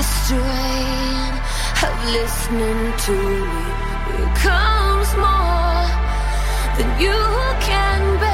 the strain of listening to me. It comes more than you can bear.